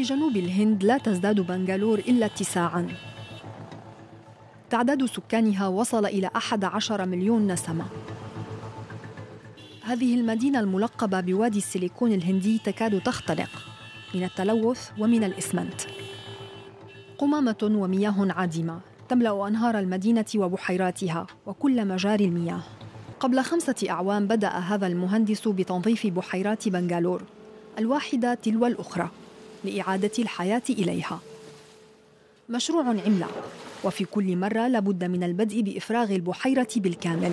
في جنوب الهند لا تزداد بنغالور إلا اتساعاً. تعداد سكانها وصل إلى 11 مليون نسمة. هذه المدينة الملقبة بوادي السيليكون الهندي تكاد تختنق من التلوث ومن الإسمنت. قمامة ومياه عادمة تملأ أنهار المدينة وبحيراتها وكل مجاري المياه. قبل خمسة أعوام بدأ هذا المهندس بتنظيف بحيرات بنغالور الواحدة تلو الأخرى. لإعادة الحياة إليها. مشروع عملاق وفي كل مرة لابد من البدء بإفراغ البحيرة بالكامل.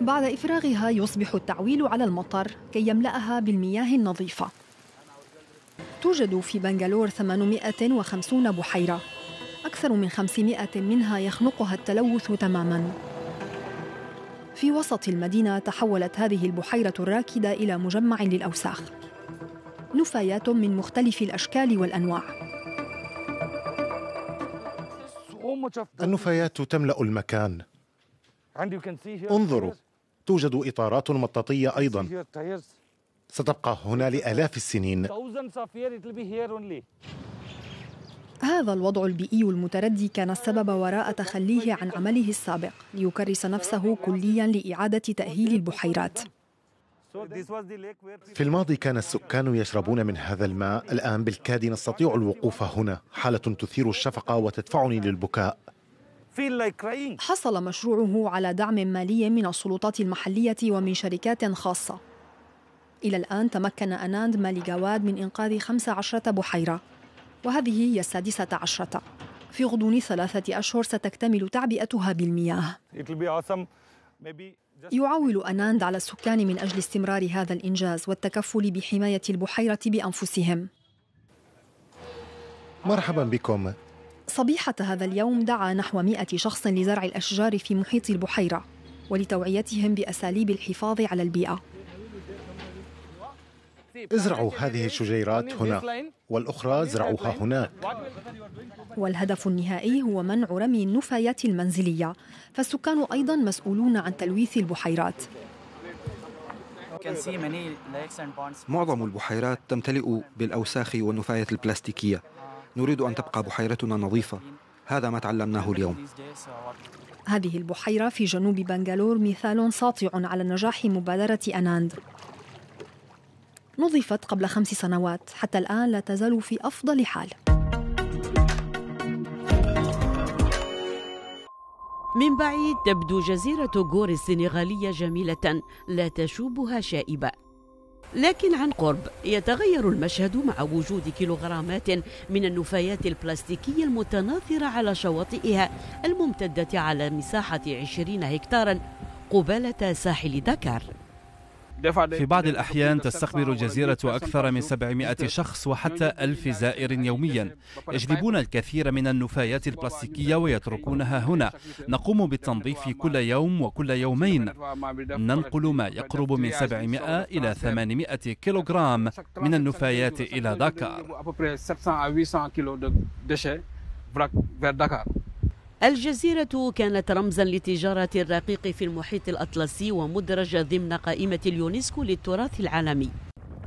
بعد إفراغها يصبح التعويل على المطر كي يملأها بالمياه النظيفة. توجد في بنغالور 850 بحيرة. أكثر من 500 منها يخنقها التلوث تماماً. في وسط المدينة تحولت هذه البحيرة الراكدة إلى مجمع للأوساخ. نفايات من مختلف الأشكال والأنواع. النفايات تملأ المكان. انظروا توجد إطارات مطاطية أيضا. ستبقى هنا لآلاف السنين. هذا الوضع البيئي المتردي كان السبب وراء تخليه عن عمله السابق ليكرس نفسه كليا لإعادة تأهيل البحيرات. في الماضي كان السكان يشربون من هذا الماء. الآن بالكاد نستطيع الوقوف هنا. حالة تثير الشفقة وتدفعني للبكاء. حصل مشروعه على دعم مالي من السلطات المحلية ومن شركات خاصة. إلى الآن تمكن أناند ماليغاواد من إنقاذ 15 بحيرة وهذه هي السادسة عشرة. في غضون ثلاثة أشهر ستكتمل تعبئتها بالمياه. يعول أناند على السكان من أجل استمرار هذا الإنجاز والتكفل بحماية البحيرة بأنفسهم. مرحبا بكم. صبيحة هذا اليوم دعا نحو مئة شخص لزرع الأشجار في محيط البحيرة ولتوعيتهم بأساليب الحفاظ على البيئة. ازرعوا هذه الشجيرات هنا والأخرى زرعوها هناك. والهدف النهائي هو منع رمي النفايات المنزلية فالسكان أيضا مسؤولون عن تلويث البحيرات. معظم البحيرات تمتلئ بالأوساخ والنفايات البلاستيكية. نريد أن تبقى بحيرتنا نظيفة. هذا ما تعلمناه اليوم. هذه البحيرة في جنوب بنغالور مثال ساطع على نجاح مبادرة أناند. نظفت قبل خمس سنوات. حتى الآن لا تزال في أفضل حال. من بعيد تبدو جزيرة غور السنغالية جميلة لا تشوبها شائبة. لكن عن قرب يتغير المشهد مع وجود كيلوغرامات من النفايات البلاستيكية المتناثرة على شواطئها الممتدة على مساحة 20 هكتارا قبالة ساحل دكار في بعض الأحيان تستقبل الجزيرة أكثر من 700 شخص وحتى ألف زائر يوميا يجلبون الكثير من النفايات البلاستيكية ويتركونها هنا نقوم بالتنظيف كل يوم وكل يومين ننقل ما يقرب من 700 إلى 800 كيلوغرام من النفايات إلى داكار الجزيرة كانت رمزا لتجارة الرقيق في المحيط الأطلسي ومدرجة ضمن قائمة اليونسكو للتراث العالمي.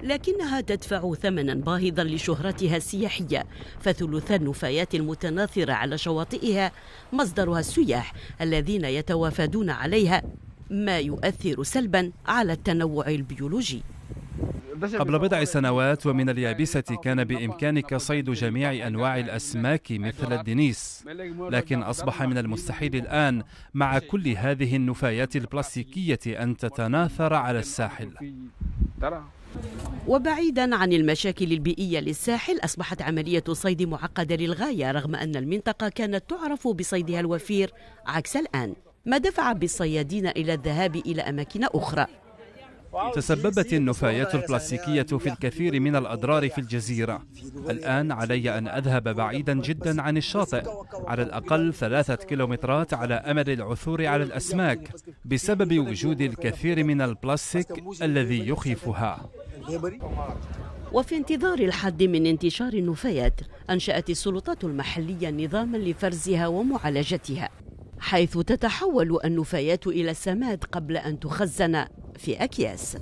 لكنها تدفع ثمنا باهظا لشهرتها السياحية فثلث النفايات المتناثرة على شواطئها مصدرها السياح الذين يتوافدون عليها ما يؤثر سلبا على التنوع البيولوجي. قبل بضع سنوات ومن اليابسة كان بإمكانك صيد جميع أنواع الأسماك مثل الدنيس لكن أصبح من المستحيل الآن مع كل هذه النفايات البلاستيكية أن تتناثر على الساحل. وبعيدا عن المشاكل البيئية للساحل أصبحت عملية الصيد معقدة للغاية رغم أن المنطقة كانت تعرف بصيدها الوفير عكس الآن ما دفع بالصيادين إلى الذهاب إلى أماكن أخرى. تسببت النفايات البلاستيكية في الكثير من الأضرار في الجزيرة. الآن علي أن أذهب بعيدا جدا عن الشاطئ على الأقل ثلاثة كيلومترات على أمل العثور على الأسماك بسبب وجود الكثير من البلاستيك الذي يخيفها. وفي انتظار الحد من انتشار النفايات أنشأت السلطات المحلية نظاما لفرزها ومعالجتها حيث تتحول النفايات إلى السماد قبل أن تخزن. في أكياس.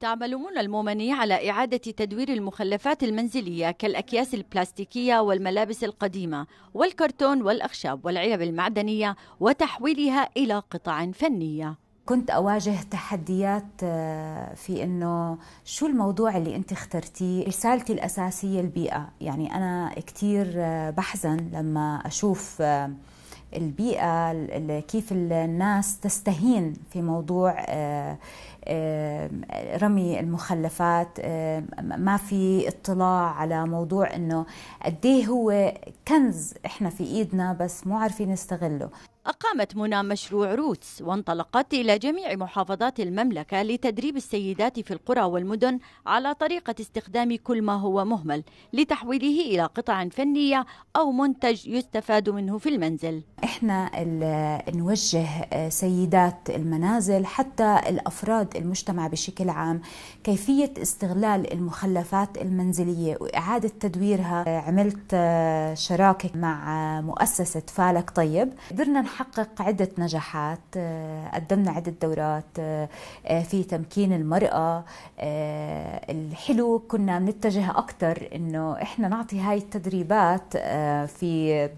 تعمل منى المومني على إعادة تدوير المخلفات المنزلية كالأكياس البلاستيكية والملابس القديمة والكرتون والأخشاب والعلب المعدنية وتحويلها إلى قطع فنية. كنت أواجه تحديات آه، في أنه شو الموضوع اللي أنت اخترتيه؟ رسالتي الأساسية البيئة. يعني أنا كتير آه، بحزن لما أشوف آه، البيئة كيف الناس تستهين في موضوع رمي المخلفات ما في اطلاع على موضوع إنه قديه هو كنز إحنا في إيدنا بس مو عارفين نستغله. أقامت منى مشروع روتس وانطلقت إلى جميع محافظات المملكة لتدريب السيدات في القرى والمدن على طريقة استخدام كل ما هو مهمل لتحويله إلى قطع فنية أو منتج يستفاد منه في المنزل. إحنا نوجه سيدات المنازل حتى الأفراد المجتمع بشكل عام كيفية استغلال المخلفات المنزلية وإعادة تدويرها. عملت شراكة مع مؤسسة فالك طيب. قدرنا نحقق عدة نجاحات آه، قدمنا عدة دورات آه، آه، في تمكين المرأة الحلو كنا بنتجه أكثر إنه إحنا نعطي هاي التدريبات في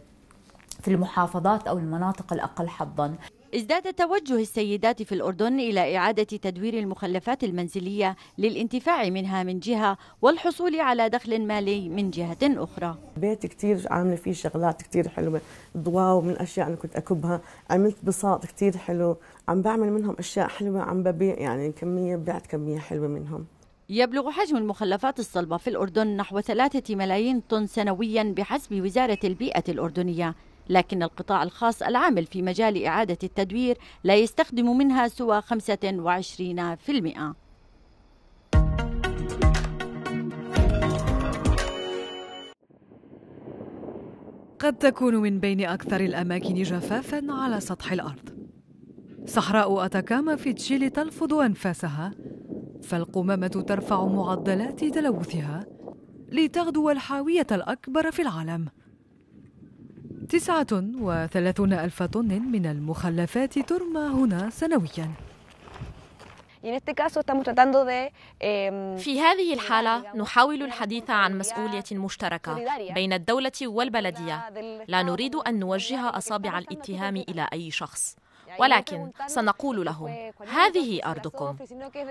في المحافظات أو المناطق الأقل حظا. ازداد توجه السيدات في الأردن إلى إعادة تدوير المخلفات المنزلية للانتفاع منها من جهة والحصول على دخل مالي من جهة أخرى. بيت كتير عاملة فيه شغلات كتير حلوة ضواو من الأشياء أنا كنت أكبها. عملت بساط كتير حلو عم بعمل منهم أشياء حلوة عم ببيع يعني كمية بعت كمية حلوة منهم. يبلغ حجم المخلفات الصلبة في الأردن نحو ثلاثة ملايين طن سنويا بحسب وزارة البيئة الأردنية. لكن القطاع الخاص العامل في مجال إعادة التدوير لا يستخدم منها سوى 25% قد تكون من بين أكثر الأماكن جفافا على سطح الأرض. صحراء أتاكاما في تشيلي تلفظ أنفاسها فالقمامة ترفع معدلات تلوثها لتغدو الحاوية الأكبر في العالم. تسعة وثلاثون ألف طن من المخلفات ترمى هنا سنوياً. في هذه الحالة نحاول الحديث عن مسؤولية مشتركة بين الدولة والبلدية. لا نريد أن نوجه أصابع الاتهام إلى أي شخص. ولكن سنقول لهم هذه أرضكم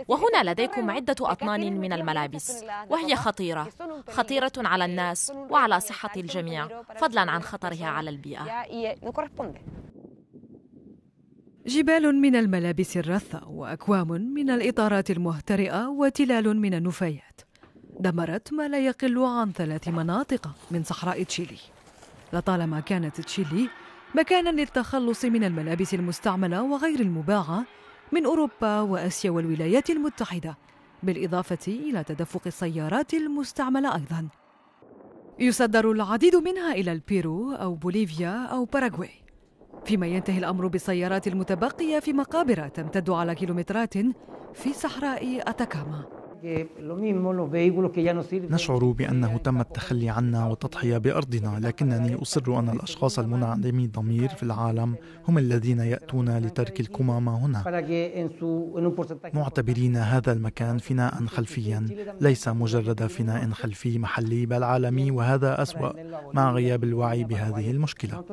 وهنا لديكم عدة أطنان من الملابس وهي خطيرة خطيرة على الناس وعلى صحة الجميع فضلا عن خطرها على البيئة. جبال من الملابس الرثة وأكوام من الإطارات المهترئة وتلال من النفايات دمرت ما لا يقل عن ثلاث مناطق من صحراء تشيلي. لطالما كانت تشيلي مكانا للتخلص من الملابس المستعملة وغير المباعة من أوروبا وآسيا والولايات المتحدة بالإضافة إلى تدفق السيارات المستعملة أيضا. يصدر العديد منها إلى البيرو أو بوليفيا أو باراغواي. فيما ينتهي الأمر بالسيارات المتبقية في مقابر تمتد على كيلومترات في صحراء أتاكاما. نشعر بأنه تم التخلي عنا والتضحية بأرضنا لكنني أصر أن الأشخاص المنعدمي الضمير في العالم هم الذين يأتون لترك الكمامة هنا معتبرين هذا المكان فناء خلفيا ليس مجرد فناء خلفي محلي بل عالمي وهذا أسوأ مع غياب الوعي بهذه المشكلة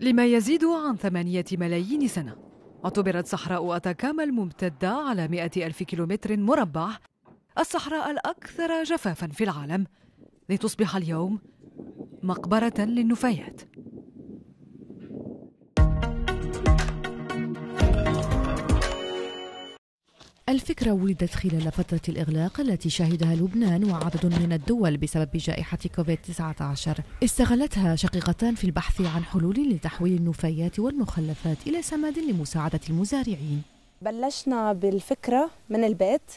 لما يزيد عن ثمانية ملايين سنة اعتبرت صحراء أتاكاما الممتدة على مئة ألف كيلومتر مربع الصحراء الأكثر جفافا في العالم لتصبح اليوم مقبرة للنفايات. الفكرة ولدت خلال فترة الإغلاق التي شهدها لبنان وعدد من الدول بسبب جائحة كوفيد-19 استغلتها شقيقتان في البحث عن حلول لتحويل النفايات والمخلفات إلى سماد لمساعدة المزارعين. بلشنا بالفكرة من البيت.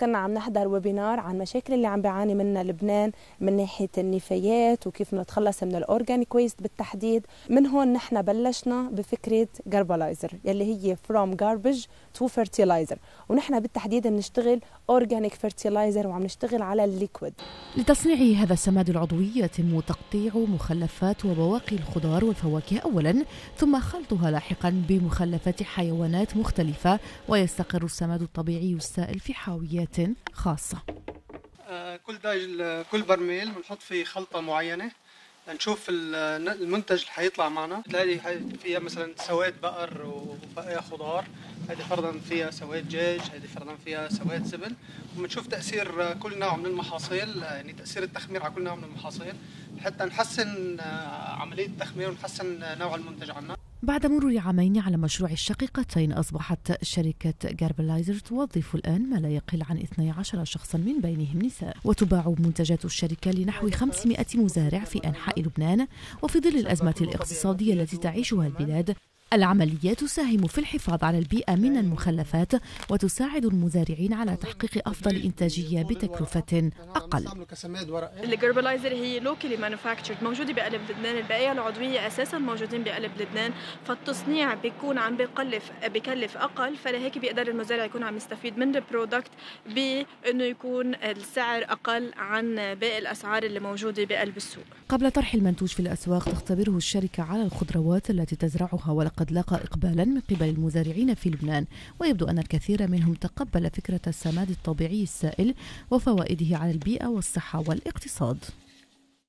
كنا عم نحضر webinar عن مشاكل اللي عم بيعاني منها لبنان من ناحية النفايات وكيف نتخلص من ال organic waste بالتحديد. من هون نحن بلشنا بفكرة Garbaliser يلي هي from garbage to fertilizer. ونحن بالتحديد بنشتغل organic fertilizer وعم نشتغل على ال liquid لتصنيع هذا السماد العضوي يتم تقطيع مخلفات وبواقي الخضار والفواكه اولا ثم خلطها لاحقا بمخلفات حيوانات مختلفة ويستقر السماد الطبيعي السائل في حاويات خاصة. آه، كل دايج كل برميل بنحط فيه خلطة معينة. نشوف المنتج اللي حيطلع معنا. بتلاقي فيها مثلا سواد بقر وبقايا خضار. هذه فرضا فيها سواد دجاج هذه فرضا فيها سواد زبل وبنشوف تأثير كل نوع من المحاصيل يعني تأثير التخمير على كل نوع من المحاصيل. حتى نحسن عملية التخمير ونحسن نوع المنتج عنا. بعد مرور عامين على مشروع الشقيقتين أصبحت شركة Garbaliser توظف الآن ما لا يقل عن 12 شخصا من بينهم نساء. وتباع منتجات الشركة لنحو 500 مزارع في أنحاء لبنان وفي ظل الأزمة الاقتصادية التي تعيشها البلاد العملية تساهم في الحفاظ على البيئة من المخلفات وتساعد المزارعين على تحقيق أفضل إنتاجية بتكلفة أقل. ال Garbaliser هي locally manufactured موجودة بقلب لبنان. البقايا العضوية أساسا موجودين بقلب لبنان. فالتصنيع بيكون عم بكلف بكلف أقل فلهيك بيقدر المزارع يكون عم يستفيد من البرودكت بأنه يكون السعر أقل عن باقي الأسعار اللي موجودة بقلب السوق. قبل طرح المنتوج في الأسواق تختبره الشركة على الخضروات التي تزرعها ولقد قد لاقى إقبالا من قبل المزارعين في لبنان ويبدو أن الكثير منهم تقبل فكرة السماد الطبيعي السائل وفوائده على البيئة والصحة والاقتصاد.